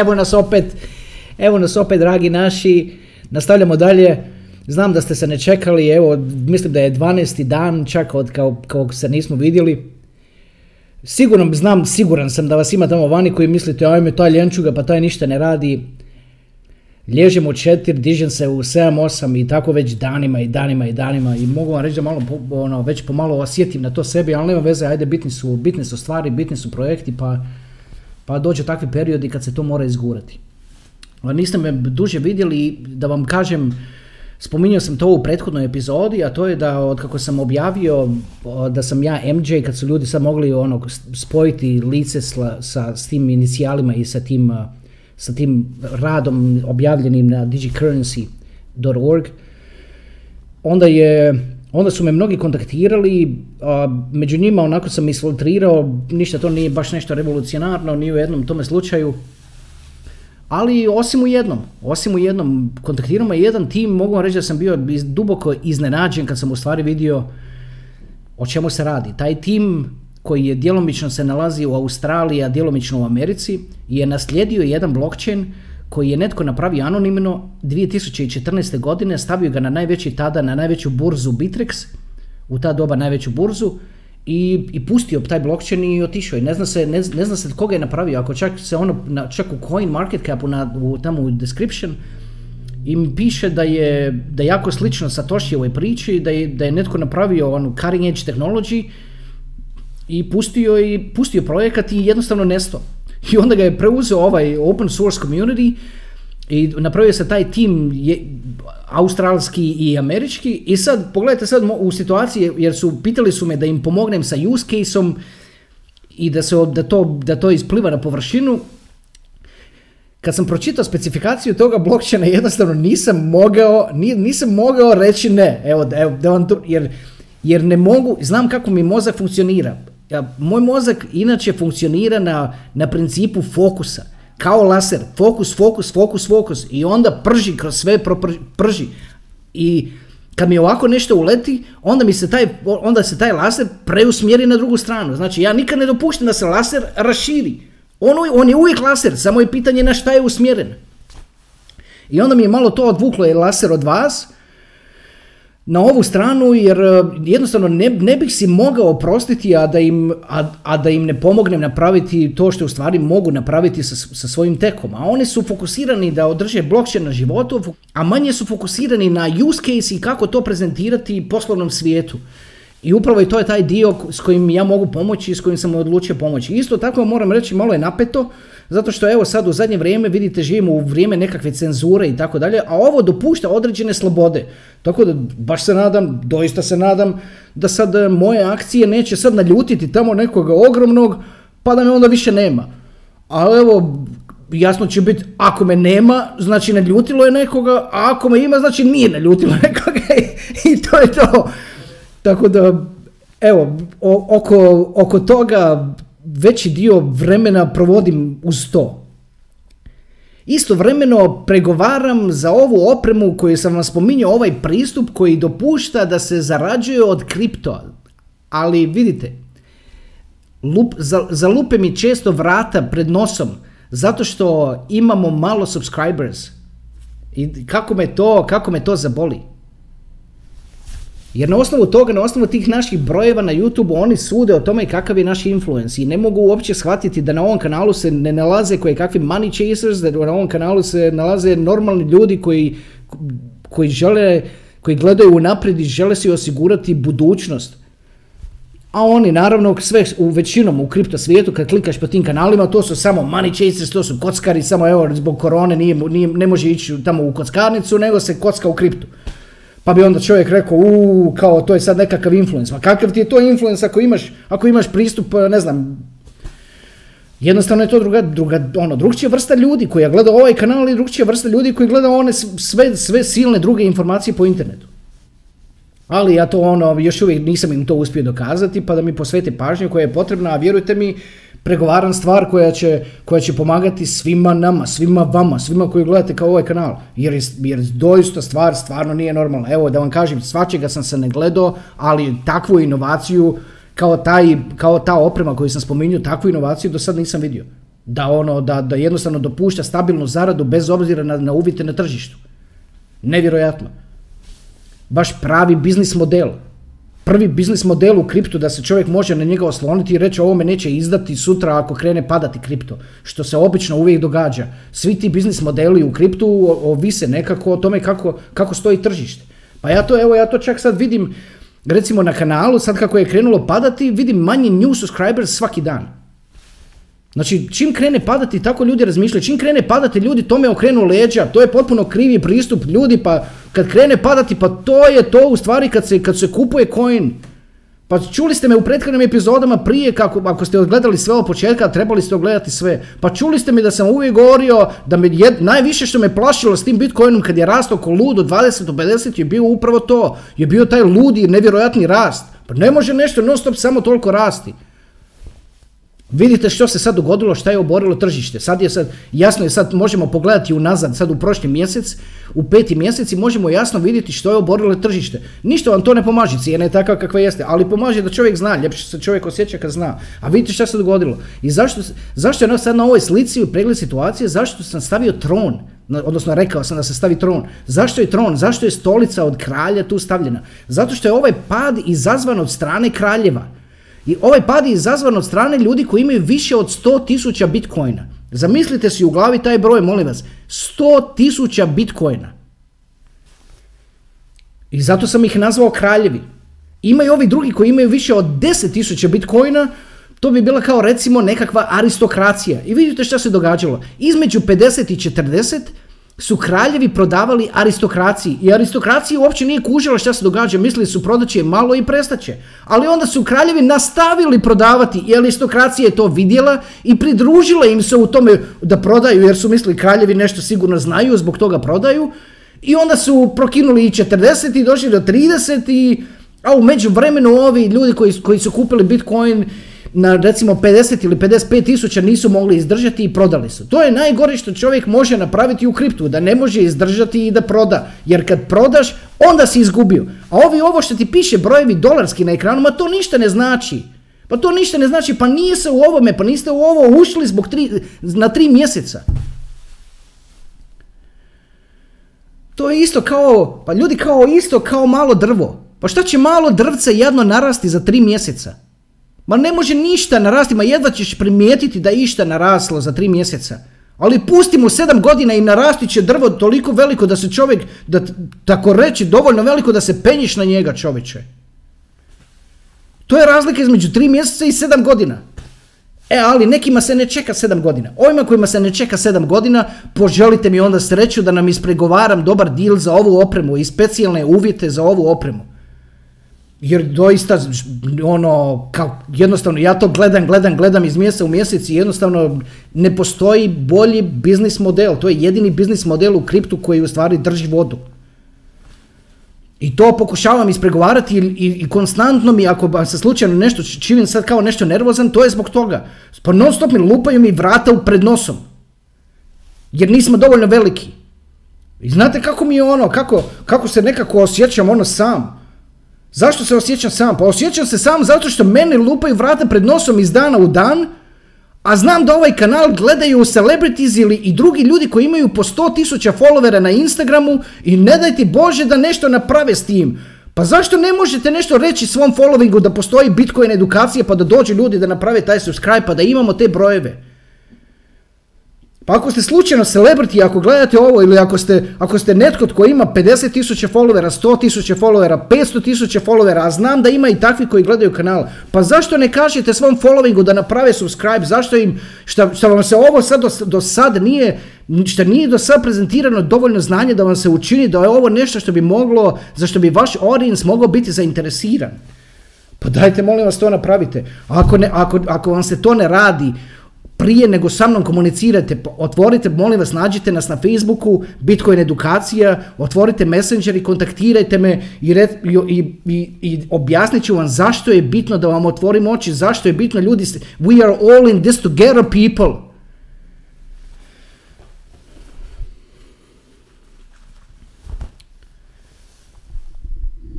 Evo nas opet, evo nas opet dragi naši, nastavljamo dalje. Znam da ste se ne čekali, evo mislim da je 12. dan čak od kao, kao se nismo vidjeli. Sigurno znam, siguran sam da vas ima tamo vani koji mislite ajme taj ljenčuga pa taj ništa ne radi. Lježem u četiri, dižem se u 7-8 i tako već danima i danima i danima i mogu vam reći da malo, ono, već pomalo osjetim na to sebi, ali nema veze, ajde, bitni su, bitne su stvari, bitni su projekti, pa, pa dođe takvi periodi kad se to mora izgurati. Niste me duže vidjeli, da vam kažem, spominjao sam to u prethodnoj epizodi, a to je da od kako sam objavio da sam ja MJ, kad su ljudi sad mogli ono, spojiti lice sla- sa, s tim inicijalima i sa tim, sa tim radom objavljenim na digicurrency.org, onda je onda su me mnogi kontaktirali, a među njima onako sam isfiltrirao, ništa to nije baš nešto revolucionarno, ni u jednom tome slučaju, ali osim u jednom, osim u jednom, kontaktirao me jedan tim, mogu vam reći da sam bio duboko iznenađen kad sam u stvari vidio o čemu se radi. Taj tim koji je djelomično se nalazi u Australiji, a djelomično u Americi, je naslijedio jedan blockchain koji je netko napravio anonimno 2014. godine, stavio ga na najveći tada, na najveću burzu Bittrex, u ta doba najveću burzu, i, i pustio taj blockchain i otišao. I ne zna se, ne, ne zna se koga je napravio, ako čak se ono, na, čak u coin market capu, na, tamo u description, im piše da je, da je jako slično Satoshijevoj priči, da je, da je netko napravio onu cutting edge technology i pustio, i pustio projekat i jednostavno nestao. I onda ga je preuzeo ovaj open source community i napravio se taj tim je, australski i američki. I sad pogledajte sad u situaciji jer su pitali su me da im pomognem sa use caseom i da, se, da, to, da to ispliva na površinu. Kad sam pročitao specifikaciju toga blockchaina jednostavno nisam mogao, ni- nisam mogao reći ne, evo, evo da vam to, jer, jer ne mogu, znam kako mi mozak funkcionira. Ja, moj mozak inače funkcionira na, na principu fokusa, kao laser, fokus, fokus, fokus, fokus i onda prži kroz sve, propr- prži. I kad mi ovako nešto uleti, onda mi se taj, onda se taj laser preusmjeri na drugu stranu. Znači ja nikad ne dopuštam da se laser raširi. On, on je uvijek laser, samo je pitanje na šta je usmjeren. I onda mi je malo to odvuklo je laser od vas na ovu stranu jer e, jednostavno ne, ne bih si mogao oprostiti a da, im, a, a da im ne pomognem napraviti to što u stvari mogu napraviti sa, sa svojim tekom. A oni su fokusirani da održe blockchain na životu, a manje su fokusirani na use case i kako to prezentirati poslovnom svijetu. I upravo i to je taj dio s kojim ja mogu pomoći i s kojim sam odlučio pomoći. Isto tako moram reći malo je napeto, zato što evo sad u zadnje vrijeme vidite živimo u vrijeme nekakve cenzure i tako dalje, a ovo dopušta određene slobode. Tako da baš se nadam, doista se nadam da sad e, moje akcije neće sad naljutiti tamo nekoga ogromnog pa da me onda više nema. A evo, jasno će biti, ako me nema, znači naljutilo je nekoga, a ako me ima, znači nije naljutilo nekoga i, i to je to. Tako da, evo, oko, oko toga veći dio vremena provodim uz to. Istovremeno pregovaram za ovu opremu koju sam vam spominjao, ovaj pristup koji dopušta da se zarađuje od kripto. Ali vidite, lup, za, zalupe mi često vrata pred nosom zato što imamo malo subscribers. I kako me to, kako me to zaboli. Jer na osnovu toga, na osnovu tih naših brojeva na YouTube oni sude o tome kakav je naš influence i ne mogu uopće shvatiti da na ovom kanalu se ne nalaze koje kakvi money chasers, da na ovom kanalu se nalaze normalni ljudi koji, koji žele, koji gledaju unaprijed i žele si osigurati budućnost. A oni naravno sve u većinom u kripto svijetu kad klikaš po tim kanalima to su samo money chasers, to su kockari, samo evo zbog korone nije, nije, ne može ići tamo u kockarnicu nego se kocka u kriptu. Pa bi onda čovjek rekao, u, kao to je sad nekakav influence. Ma kakav ti je to influence ako imaš, ako imaš pristup, ne znam, Jednostavno je to druga, druga, ono, drugčija vrsta ljudi koja gleda ovaj kanal i drugčija vrsta ljudi koji gleda one sve, sve silne druge informacije po internetu. Ali ja to ono, još uvijek nisam im to uspio dokazati, pa da mi posvete pažnju koja je potrebna, a vjerujte mi, pregovaram stvar koja će, koja će pomagati svima nama, svima vama, svima koji gledate kao ovaj kanal. Jer, jer doista stvar stvarno nije normalna. Evo da vam kažem, svačega sam se ne gledao, ali takvu inovaciju kao, taj, kao ta oprema koju sam spominjao, takvu inovaciju do sad nisam vidio. Da ono, da, da jednostavno dopušta stabilnu zaradu bez obzira na, na uvjete na tržištu. Nevjerojatno. Baš pravi biznis model. Prvi biznis model u kriptu da se čovjek može na njega osloniti i reći ovo me neće izdati sutra ako krene padati kripto. Što se obično uvijek događa. Svi ti biznis modeli u kriptu ovise nekako o tome kako, kako stoji tržište. Pa ja to, evo, ja to čak sad vidim, recimo na kanalu, sad kako je krenulo padati, vidim manji new subscribers svaki dan. Znači, čim krene padati, tako ljudi razmišljaju, čim krene padati, ljudi tome okrenu leđa, to je potpuno krivi pristup ljudi, pa kad krene padati, pa to je to u stvari kad se, kad se kupuje coin. Pa čuli ste me u prethodnim epizodama prije, kako, ako ste odgledali sve od početka, trebali ste ogledati sve. Pa čuli ste mi da sam uvijek govorio da me najviše što me plašilo s tim Bitcoinom kad je rastao oko ludo 20 do 50 je bio upravo to. Je bio taj ludi nevjerojatni rast. Pa ne može nešto non stop samo toliko rasti. Vidite što se sad dogodilo, šta je oborilo tržište. Sad je sad, jasno je sad, možemo pogledati unazad, sad u prošli mjesec, u peti mjesec i možemo jasno vidjeti što je oborilo tržište. Ništa vam to ne pomaže, cijena je takva kakva jeste, ali pomaže da čovjek zna, ljepše se čovjek osjeća kad zna. A vidite što se dogodilo. I zašto, zašto je sad na ovoj slici u pregled situacije, zašto sam stavio tron, odnosno rekao sam da se stavi tron. Zašto je tron? Zašto je stolica od kralja tu stavljena? Zato što je ovaj pad izazvan od strane kraljeva. I ovaj pad je izazvan od strane ljudi koji imaju više od 100 tisuća bitcoina. Zamislite si u glavi taj broj, molim vas. 100 tisuća bitcoina. I zato sam ih nazvao kraljevi. Imaju ovi drugi koji imaju više od 10 tisuća bitcoina, to bi bila kao recimo nekakva aristokracija. I vidite što se događalo. Između 50 i 40 su kraljevi prodavali aristokraciji i aristokraciji uopće nije kužila šta se događa, mislili su prodaće malo i prestaće. Ali onda su kraljevi nastavili prodavati i aristokracija je to vidjela i pridružila im se u tome da prodaju jer su mislili kraljevi nešto sigurno znaju, zbog toga prodaju. I onda su prokinuli i 40 i došli do 30 i a u međuvremenu ovi ljudi koji, koji su kupili Bitcoin na recimo 50 ili 55 tisuća nisu mogli izdržati i prodali su. To je najgore što čovjek može napraviti u kriptu, da ne može izdržati i da proda. Jer kad prodaš, onda si izgubio. A ovi ovo što ti piše brojevi dolarski na ekranu, ma to ništa ne znači. Pa to ništa ne znači, pa nije se u ovome, pa niste u ovo ušli zbog tri, na tri mjeseca. To je isto kao, pa ljudi kao isto kao malo drvo. Pa šta će malo drvce jedno narasti za tri mjeseca? Ma ne može ništa narasti, ma jedva ćeš primijetiti da je išta naraslo za tri mjeseca. Ali pusti mu sedam godina i narasti će drvo toliko veliko da se čovjek, da tako reći, dovoljno veliko da se penjiš na njega čovječe. To je razlika između tri mjeseca i sedam godina. E, ali nekima se ne čeka sedam godina. Ovima kojima se ne čeka sedam godina, poželite mi onda sreću da nam ispregovaram dobar deal za ovu opremu i specijalne uvjete za ovu opremu. Jer doista, ono, kao, jednostavno, ja to gledam, gledam, gledam iz mjeseca u mjesec i jednostavno ne postoji bolji biznis model. To je jedini biznis model u kriptu koji u stvari drži vodu. I to pokušavam ispregovarati i, i, konstantno mi, ako se slučajno nešto čivim sad kao nešto nervozan, to je zbog toga. Pa non stop mi lupaju mi vrata u pred nosom. Jer nismo dovoljno veliki. I znate kako mi je ono, kako, kako se nekako osjećam ono sam. Zašto se osjećam sam? Pa osjećam se sam zato što mene lupaju vrata pred nosom iz dana u dan, a znam da ovaj kanal gledaju celebrities ili i drugi ljudi koji imaju po 100.000 followera na Instagramu i ne daj ti Bože da nešto naprave s tim. Pa zašto ne možete nešto reći svom followingu da postoji Bitcoin edukacija pa da dođu ljudi da naprave taj subscribe pa da imamo te brojeve? Pa ako ste slučajno celebrity, ako gledate ovo ili ako ste, ako ste netko tko ima 50.000 followera, 100.000 followera, 500.000 followera, a znam da ima i takvi koji gledaju kanal, pa zašto ne kažete svom followingu da naprave subscribe, zašto im, šta, šta vam se ovo sad do, do sad nije, šta nije do sad prezentirano dovoljno znanje da vam se učini da je ovo nešto što bi moglo, za što bi vaš audience mogao biti zainteresiran. Pa dajte, molim vas, to napravite. Ako, ne, ako, ako vam se to ne radi, prije nego sa mnom komunicirate, otvorite, molim vas, nađite nas na Facebooku, Bitcoin edukacija, otvorite Messenger i kontaktirajte me i, i, i, i objasnit ću vam zašto je bitno da vam otvorim oči, zašto je bitno ljudi, we are all in this together people.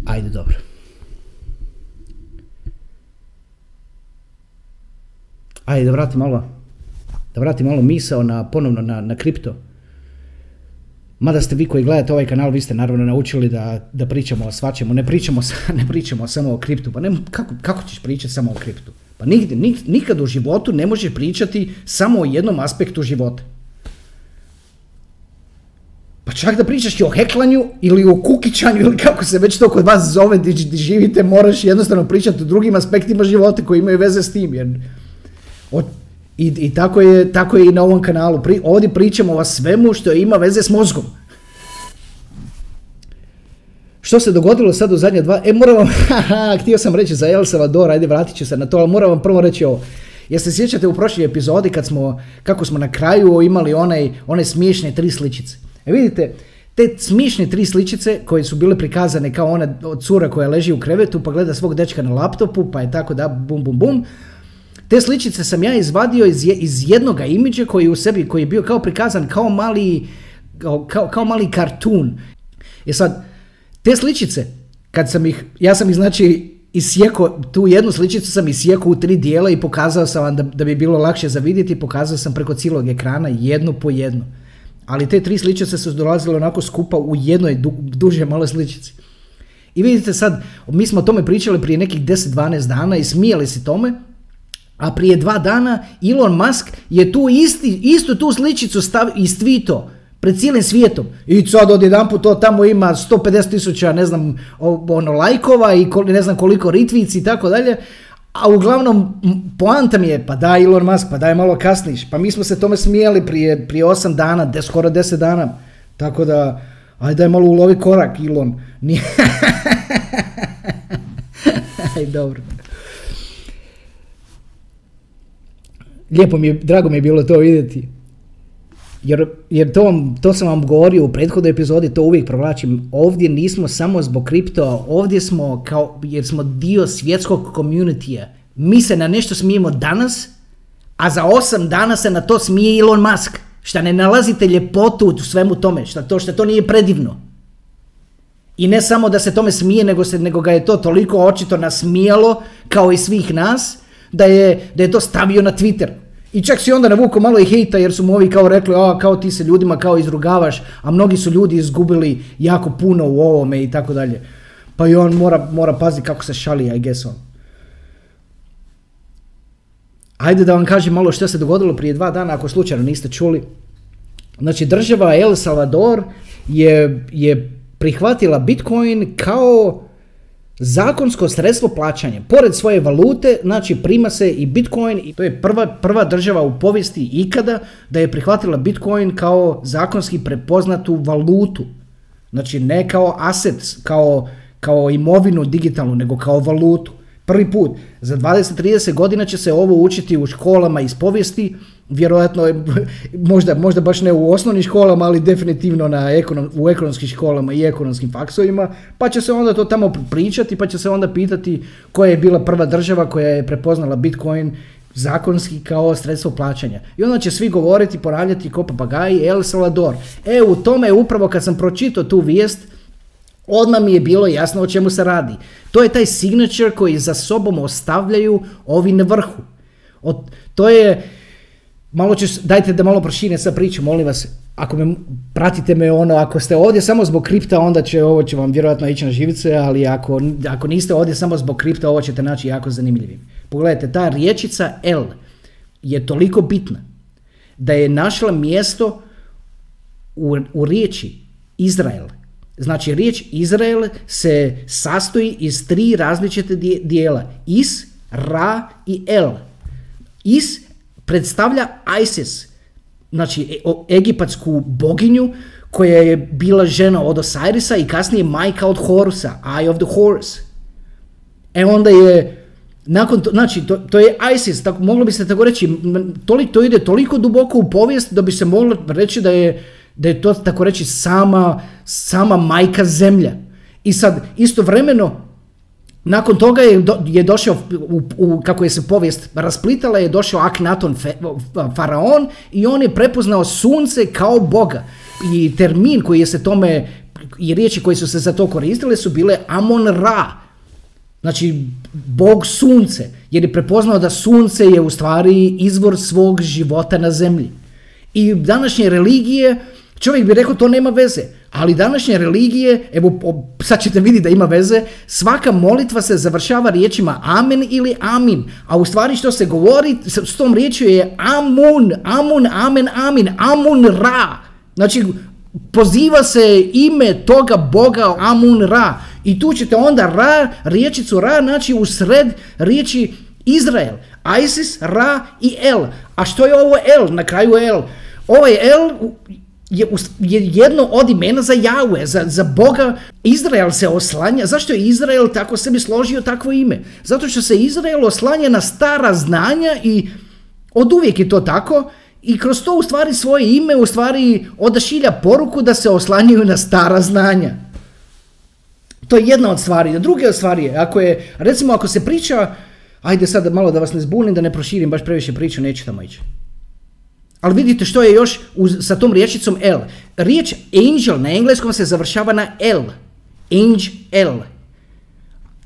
Ajde, dobro. Ajde, vratim malo da vratim malo misao na, ponovno na, na kripto. Mada ste vi koji gledate ovaj kanal, vi ste naravno naučili da, da pričamo o svačemu, ne pričamo, ne pričamo samo o kriptu, pa ne, kako, kako ćeš pričati samo o kriptu? Pa nigdje, nikad u životu ne možeš pričati samo o jednom aspektu života. Pa čak da pričaš i o heklanju ili o kukićanju ili kako se već to kod vas zove gdje živite, moraš jednostavno pričati o drugim aspektima života koji imaju veze s tim. Jer od, i, i tako, je, tako je i na ovom kanalu. Pri, ovdje pričamo o svemu što ima veze s mozgom. Što se dogodilo sad u zadnje dva... E, moram vam... htio sam reći za El Salvador, ajde vratit ću se na to, ali moram vam prvo reći ovo. Jeste se sjećate u prošloj epizodi kad smo, kako smo na kraju imali onaj, one smiješne tri sličice. E vidite, te smiješne tri sličice koje su bile prikazane kao ona cura koja leži u krevetu pa gleda svog dečka na laptopu pa je tako da bum bum bum. Te sličice sam ja izvadio iz, iz jednoga imidža koji u sebi, koji je bio kao prikazan kao mali, kao, kao mali kartun. E sad, te sličice, kad sam ih, ja sam ih znači isjeko, tu jednu sličicu sam isjekao u tri dijela i pokazao sam vam da, da bi bilo lakše za vidjeti, pokazao sam preko cijelog ekrana jednu po jednu. Ali te tri sličice su dolazile onako skupa u jednoj du, duže malo sličici. I vidite sad, mi smo o tome pričali prije nekih 10-12 dana i smijali se tome, a prije dva dana Elon Musk je tu isti, istu tu sličicu stav, istvito pred cijelim svijetom. I sad odjedanput to tamo ima 150 tisuća, ne znam, ono, lajkova i ne znam koliko ritvici i tako dalje. A uglavnom, poanta mi je, pa daj Elon Musk, pa daj malo kasniš. Pa mi smo se tome smijeli prije, prije 8 dana, de, skoro 10 dana. Tako da, ajde daj malo ulovi korak, Elon. Nije... aj, dobro. Lijepo mi je, drago mi je bilo to vidjeti. Jer, jer to, to sam vam govorio u prethodnoj epizodi, to uvijek provlačim. Ovdje nismo samo zbog kripto, ovdje smo kao, jer smo dio svjetskog communitya. Mi se na nešto smijemo danas, a za osam dana se na to smije Elon Musk. Šta ne nalazite ljepotu u svemu tome, šta to, šta to nije predivno. I ne samo da se tome smije, nego, se, nego ga je to toliko očito nasmijalo, kao i svih nas, da je, da je to stavio na Twitter. I čak si onda navukao malo i hejta jer su mu ovi kao rekli, a kao ti se ljudima kao izrugavaš, a mnogi su ljudi izgubili jako puno u ovome i tako dalje. Pa i on mora, mora paziti kako se šali, I guess on. Ajde da vam kažem malo što se dogodilo prije dva dana, ako slučajno niste čuli. Znači država El Salvador je, je prihvatila Bitcoin kao zakonsko sredstvo plaćanja. Pored svoje valute, znači prima se i Bitcoin i to je prva, prva država u povijesti ikada da je prihvatila Bitcoin kao zakonski prepoznatu valutu. Znači ne kao aset, kao, kao imovinu digitalnu, nego kao valutu. Prvi put. Za 20-30 godina će se ovo učiti u školama iz povijesti, vjerojatno možda, možda baš ne u osnovnim školama, ali definitivno na ekonom, u ekonomskim školama i ekonomskim faksovima, pa će se onda to tamo pričati, pa će se onda pitati koja je bila prva država koja je prepoznala Bitcoin zakonski kao sredstvo plaćanja. I onda će svi govoriti, ponavljati ko papagaji El Salvador. E, u tome je upravo kad sam pročitao tu vijest, odmah mi je bilo jasno o čemu se radi. To je taj signature koji za sobom ostavljaju ovi na vrhu. to je, malo ću, dajte da malo prošine sa priču, molim vas, ako me, pratite me ono, ako ste ovdje samo zbog kripta, onda će ovo će vam vjerojatno ići na živice, ali ako, ako niste ovdje samo zbog kripta, ovo ćete naći jako zanimljivim. Pogledajte, ta riječica L je toliko bitna da je našla mjesto u, u riječi Izrael. Znači riječ Izrael se sastoji iz tri različite dijela. Is, Ra i El. Is predstavlja Isis, znači e, egipatsku boginju koja je bila žena od Osirisa i kasnije majka od Horusa, Eye of the Horus. E onda je, nakon to, znači to, to je Isis, tako, moglo bi se tako reći, to ide toliko duboko u povijest da bi se moglo reći da je, da je to tako reći sama, sama majka zemlja. I sad istovremeno nakon toga je, je došao, u, u, kako je se povijest rasplitala, je došao Aknaton faraon i on je prepoznao sunce kao boga. I termin koji je se tome, i riječi koje su se za to koristile su bile Amon Ra. Znači, bog sunce, jer je prepoznao da sunce je u stvari izvor svog života na zemlji. I današnje religije, čovjek bi rekao to nema veze. Ali današnje religije, evo sad ćete vidjeti da ima veze, svaka molitva se završava riječima amen ili amin, a u stvari što se govori s tom riječju je amun, amun, amen, amin, amun ra. Znači poziva se ime toga Boga amun ra i tu ćete onda ra, riječicu ra naći u sred riječi Izrael, Isis, Ra i El. A što je ovo El? Na kraju El. Ovaj El je, jedno od imena za Jahve, za, za Boga. Izrael se oslanja. Zašto je Izrael tako sebi složio takvo ime? Zato što se Izrael oslanja na stara znanja i od uvijek je to tako i kroz to u stvari svoje ime u stvari odašilja poruku da se oslanjaju na stara znanja. To je jedna od stvari. Druga od stvari je, ako je, recimo ako se priča, ajde sad malo da vas ne zbunim, da ne proširim baš previše priču, neće tamo ići. Ali vidite što je još uz, sa tom riječicom L. Riječ angel na engleskom se završava na L. Angel.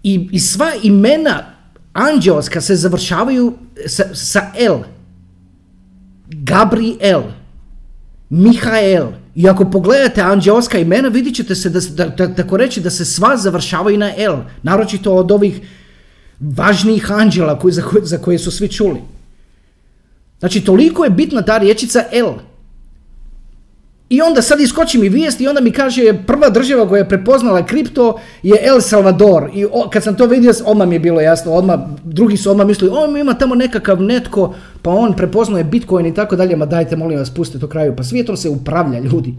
I, I sva imena anđelska se završavaju sa, sa L. Gabriel. Mihael. I ako pogledate anđelska imena, vidit ćete se da, da, tako reći da se sva završavaju na L. Naročito od ovih važnijih anđela koji, za, koje, za koje su svi čuli. Znači, toliko je bitna ta riječica L. I onda sad iskoči mi vijest i onda mi kaže prva država koja je prepoznala kripto je El Salvador. I kad sam to vidio, odmah mi je bilo jasno, odmah, drugi su odmah mislili, on ima tamo nekakav netko, pa on prepoznaje Bitcoin i tako dalje, ma dajte, molim vas, pustite to kraju. Pa svijetom se upravlja, ljudi.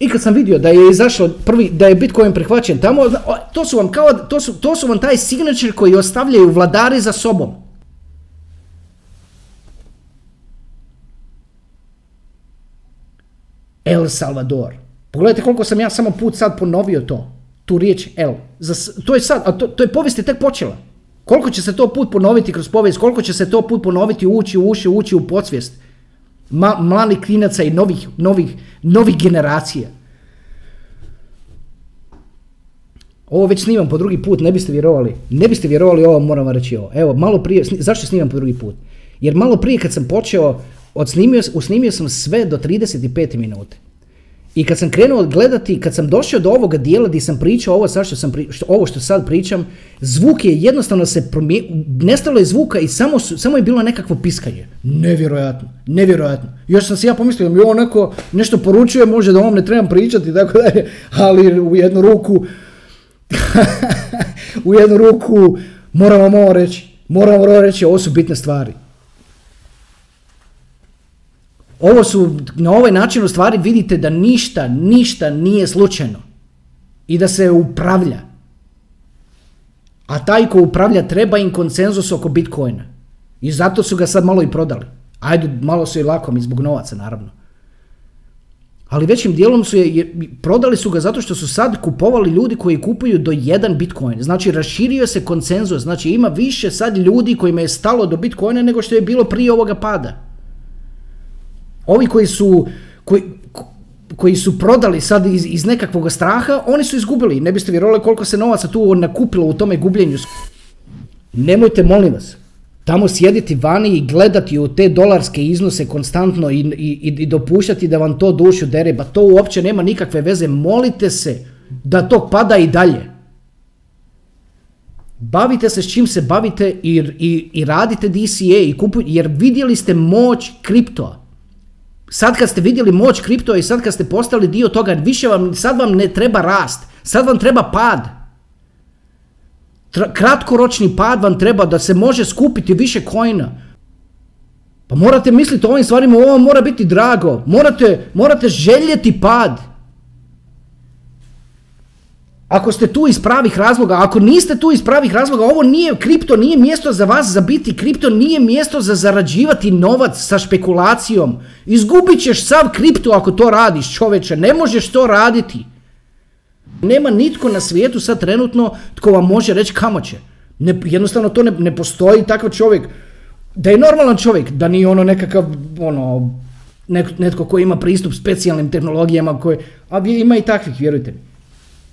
I kad sam vidio da je izašao prvi, da je Bitcoin prihvaćen tamo, to su vam kao, to su, to su vam taj signature koji ostavljaju vladari za sobom. El Salvador. Pogledajte koliko sam ja samo put sad ponovio to, tu riječ El. Za, to je sad, a to, to je povijest je tek počela. Koliko će se to put ponoviti kroz povijest, koliko će se to put ponoviti, ući u uši, ući u podsvijest ma, mladih klinaca i novih, novih, novih generacija. Ovo već snimam po drugi put, ne biste vjerovali. Ne biste vjerovali ovo, moram vam reći ovo. Evo, malo prije, zašto snimam po drugi put? Jer malo prije kad sam počeo, odsnimio, usnimio sam sve do 35 minute. I kad sam krenuo gledati, kad sam došao do ovoga dijela gdje sam pričao ovo, sad što sam što, ovo što sad pričam, zvuk je jednostavno se promijenio, nestalo je zvuka i samo, samo je bilo nekakvo piskanje. Nevjerojatno, nevjerojatno. Još sam si ja pomislio da mi ovo neko nešto poručuje, može da ovom ne trebam pričati, tako dalje, ali u jednu ruku, u jednu ruku moram vam ovo reći, moram vam ovo reći, ovo su bitne stvari. Ovo su, na ovaj način u stvari vidite da ništa, ništa nije slučajno. I da se upravlja. A taj ko upravlja treba im konsenzus oko Bitcoina. I zato su ga sad malo i prodali. Ajde, malo su i lakom zbog novaca, naravno. Ali većim dijelom su je, prodali su ga zato što su sad kupovali ljudi koji kupuju do jedan Bitcoin. Znači raširio se konsenzus, znači ima više sad ljudi kojima je stalo do Bitcoina nego što je bilo prije ovoga pada. Ovi koji su, koji, koji su prodali sad iz, iz nekakvog straha, oni su izgubili. Ne biste vjerovali koliko se novaca tu nakupilo u tome gubljenju. Nemojte, molim vas, tamo sjediti vani i gledati u te dolarske iznose konstantno i, i, i dopuštati da vam to dušu dere, ba to uopće nema nikakve veze. Molite se da to pada i dalje. bavite se s čim se bavite i, i, i radite DCA i kupujte, jer vidjeli ste moć kriptoa. Sad kad ste vidjeli moć kriptoa i sad kad ste postali dio toga, više vam, sad vam ne treba rast, sad vam treba pad. kratkoročni pad vam treba da se može skupiti više kojina. Pa morate misliti o ovim stvarima, ovo mora biti drago, morate, morate željeti pad. Ako ste tu iz pravih razloga, ako niste tu iz pravih razloga, ovo nije kripto, nije mjesto za vas za biti kripto, nije mjesto za zarađivati novac sa špekulacijom. Izgubit ćeš sav kripto ako to radiš, čoveče, ne možeš to raditi. Nema nitko na svijetu sad trenutno tko vam može reći kamo će. Ne, jednostavno to ne, ne postoji takav čovjek. Da je normalan čovjek, da nije ono nekakav, ono, netko koji ima pristup specijalnim tehnologijama, koje, a ima i takvih, vjerujte mi.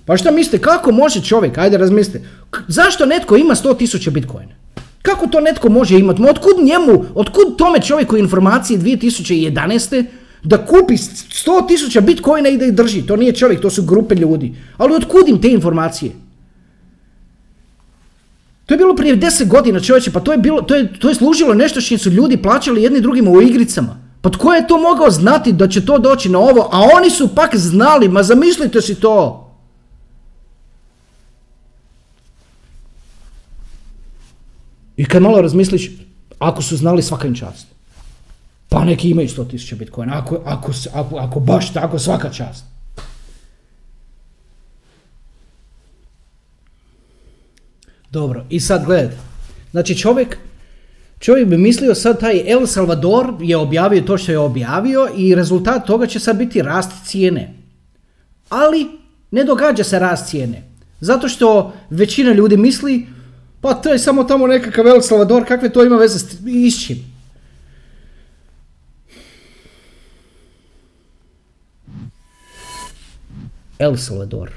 Pa šta mislite, kako može čovjek, ajde razmislite, zašto netko ima 100.000 bitcoina? Kako to netko može imati? Otkud njemu, otkud tome čovjeku informacije 2011. da kupi 100.000 bitcoina i da ih drži? To nije čovjek, to su grupe ljudi. Ali otkud im te informacije? To je bilo prije 10 godina čovječe, pa to je, bilo, to je, to je služilo nešto što su ljudi plaćali jedni drugima u igricama. Pa tko je to mogao znati da će to doći na ovo? A oni su pak znali, ma zamislite si to. I kad malo razmisliš, ako su znali svaka im čast. Pa neki imaju 100.000 bitcoina, ako, ako, ako, ako baš tako svaka čast. Dobro, i sad gledajte. Znači čovjek, čovjek bi mislio sad taj El Salvador je objavio to što je objavio i rezultat toga će sad biti rast cijene. Ali ne događa se rast cijene. Zato što većina ljudi misli pa to je samo tamo nekakav El Salvador, kakve to ima veze s čim? El Salvador.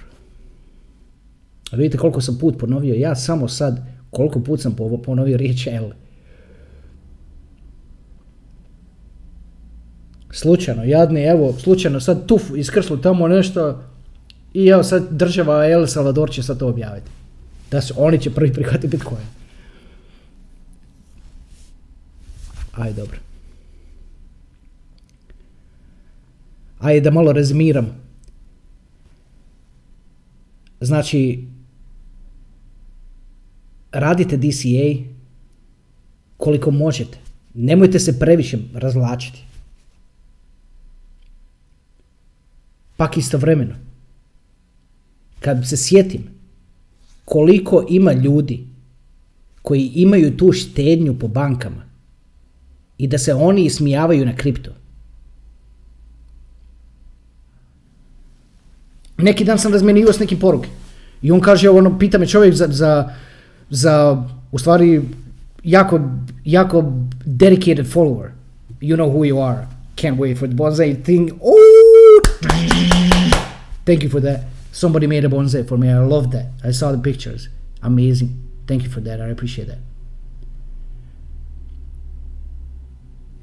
A vidite koliko sam put ponovio, ja samo sad, koliko put sam ponovio riječ El. Slučajno, jadni, evo, slučajno sad tuf, iskrslo tamo nešto i evo sad država El Salvador će sad to objaviti da su oni će prvi prihvatiti Bitcoin. Aj, dobro. Ajde da malo rezimiram. Znači, radite DCA koliko možete. Nemojte se previše razvlačiti. Pak istovremeno, kad se sjetim koliko ima ljudi koji imaju tu štednju po bankama i da se oni ismijavaju na kripto. Neki dan sam razmenivao s nekim poruke i on kaže, ono, pita me čovjek za, za, za u stvari, jako, jako dedicated follower. You know who you are. Can't wait for the bonsai thing. Oh! Thank you for that. Somebody made a bonsai for me. I love that. I saw the pictures. Amazing. Thank you for that. I appreciate that.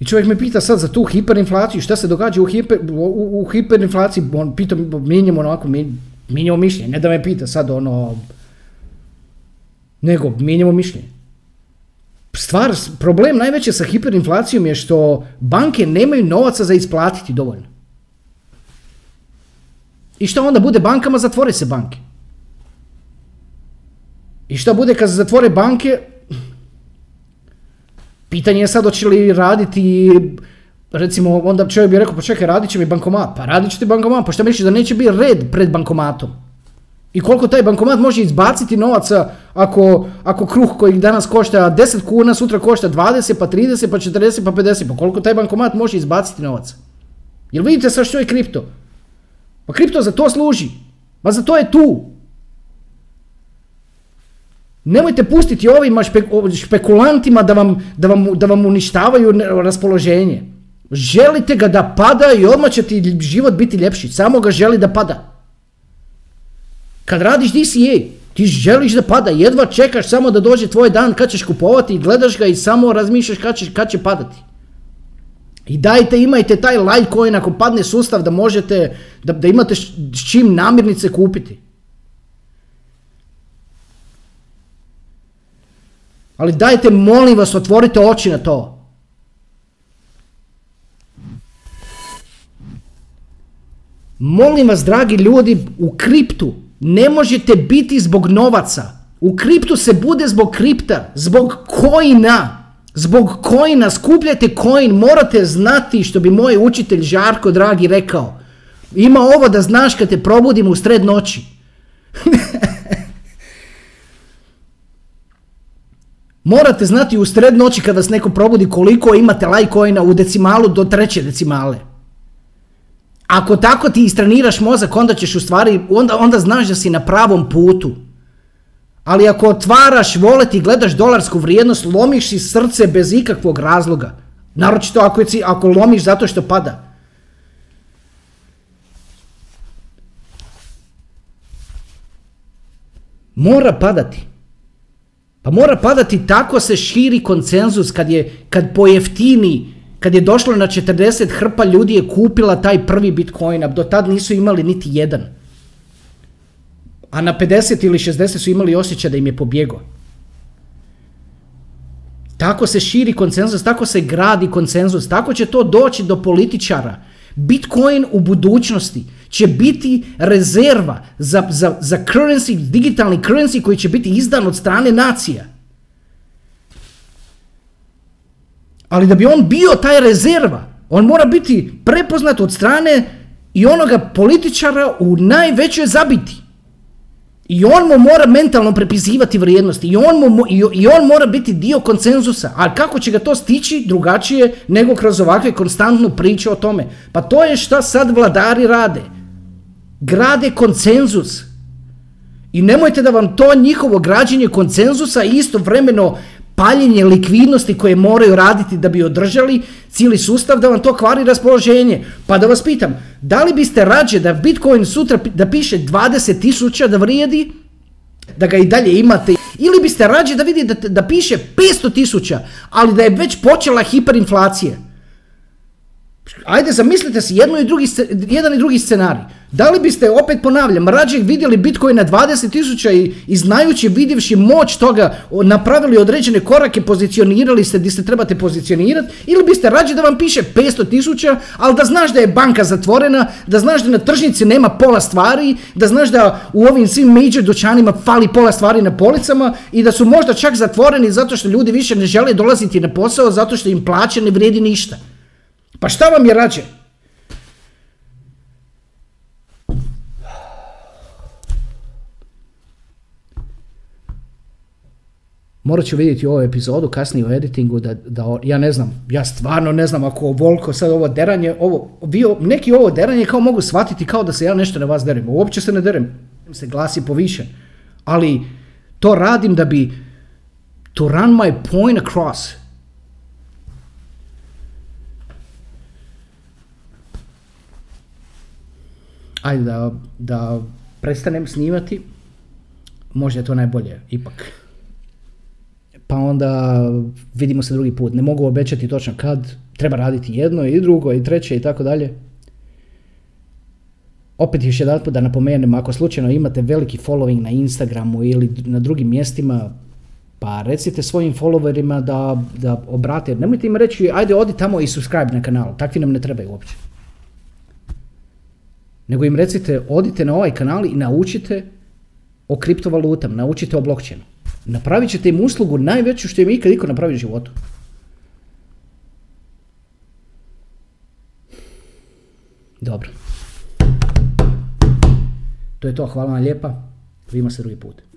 I čovjek me pita sad za tu hiperinflaciju, šta se događa u, hiper, u, u hiperinflaciji, on pita, mijenjamo onako, mijenjamo mišljenje, ne da me pita sad ono, nego mijenjamo mišljenje. Stvar, problem najveći sa hiperinflacijom je što banke nemaju novaca za isplatiti dovoljno. I šta onda bude bankama, zatvore se banke. I šta bude kad se zatvore banke, pitanje je sad hoće li raditi, recimo onda čovjek bi rekao pa čekaj radit će mi bankomat, pa radit će ti bankomat, pa šta misliš da neće biti red pred bankomatom? I koliko taj bankomat može izbaciti novaca ako, ako kruh koji danas košta 10 kuna, sutra košta 20, pa 30, pa 40, pa 50, pa koliko taj bankomat može izbaciti novaca? Jel vidite sa što je kripto? Pa kripto za to služi. Pa za to je tu. Nemojte pustiti ovima špekulantima da vam, da, vam, da vam uništavaju raspoloženje. Želite ga da pada i odmah će ti život biti ljepši. Samo ga želi da pada. Kad radiš DCA, ti želiš da pada, jedva čekaš samo da dođe tvoj dan kad ćeš kupovati i gledaš ga i samo razmišljaš kad će, kad će padati. I dajte, imajte taj Litecoin ako padne sustav da možete, da, da imate s čim namirnice kupiti. Ali dajte, molim vas, otvorite oči na to. Molim vas, dragi ljudi, u kriptu ne možete biti zbog novaca. U kriptu se bude zbog kripta, zbog kojina. Zbog kojina, skupljajte coin, morate znati što bi moj učitelj Žarko dragi rekao. Ima ovo da znaš kad te probudim u sred noći. Morate znati u sred noći kad vas neko probudi koliko imate lajkojna u decimalu do treće decimale. Ako tako ti istreniraš mozak, onda ćeš u stvari, onda, onda znaš da si na pravom putu. Ali ako otvaraš volet i gledaš dolarsku vrijednost, lomiš si srce bez ikakvog razloga. Naročito ako, ako lomiš zato što pada. Mora padati. Pa mora padati tako se širi konsenzus kad je, kad pojeftini, kad je došlo na 40 hrpa ljudi je kupila taj prvi bitcoin, a do tad nisu imali niti jedan. A na 50 ili 60 su imali osjećaj da im je pobjegao. Tako se širi konsenzus, tako se gradi konsenzus, tako će to doći do političara. Bitcoin u budućnosti će biti rezerva za, za, za currency, digitalni currency koji će biti izdan od strane nacija. Ali da bi on bio taj rezerva, on mora biti prepoznat od strane i onoga političara u najvećoj zabiti. I on mu mora mentalno prepisivati vrijednosti i on, mu, i on mora biti dio konsenzusa. A kako će ga to stići drugačije nego kroz ovakve konstantnu priču o tome? Pa to je šta sad vladari rade. Grade konsenzus. I nemojte da vam to njihovo građenje konsenzusa istovremeno paljenje likvidnosti koje moraju raditi da bi održali cijeli sustav, da vam to kvari raspoloženje. Pa da vas pitam, da li biste rađe da Bitcoin sutra da piše 20 tisuća da vrijedi, da ga i dalje imate, ili biste rađe da vidi da, da piše 500 tisuća, ali da je već počela hiperinflacija. Ajde, zamislite si jedno i drugi, jedan i drugi scenarij. Da li biste, opet ponavljam, rađe vidjeli Bitcoin na 20.000 i, i znajući, vidjevši moć toga, napravili određene korake, pozicionirali ste gdje se trebate pozicionirati, ili biste rađe da vam piše 500.000, ali da znaš da je banka zatvorena, da znaš da na tržnici nema pola stvari, da znaš da u ovim svim major dućanima fali pola stvari na policama i da su možda čak zatvoreni zato što ljudi više ne žele dolaziti na posao, zato što im plaće ne vrijedi ništa. Pa šta vam je rađe? Morat ću vidjeti ovu epizodu kasnije u editingu da, da, ja ne znam, ja stvarno ne znam ako Volko sad ovo deranje, ovo, vi, neki ovo deranje kao mogu shvatiti kao da se ja nešto na vas derem. Uopće se ne derem, se glasi poviše. Ali to radim da bi to run my point across. ajde da, da prestanem snimati, možda je to najbolje ipak. Pa onda vidimo se drugi put. Ne mogu obećati točno kad, treba raditi jedno i drugo i treće i tako dalje. Opet još jedan put da napomenem, ako slučajno imate veliki following na Instagramu ili na drugim mjestima, pa recite svojim followerima da, da obrate. Nemojte im reći, ajde odi tamo i subscribe na kanal. Takvi nam ne trebaju uopće nego im recite odite na ovaj kanal i naučite o kriptovalutama, naučite o blockchainu. Napravit ćete im uslugu najveću što im ikad iko napravi u životu. Dobro. To je to, hvala vam lijepa. Vidimo se drugi put.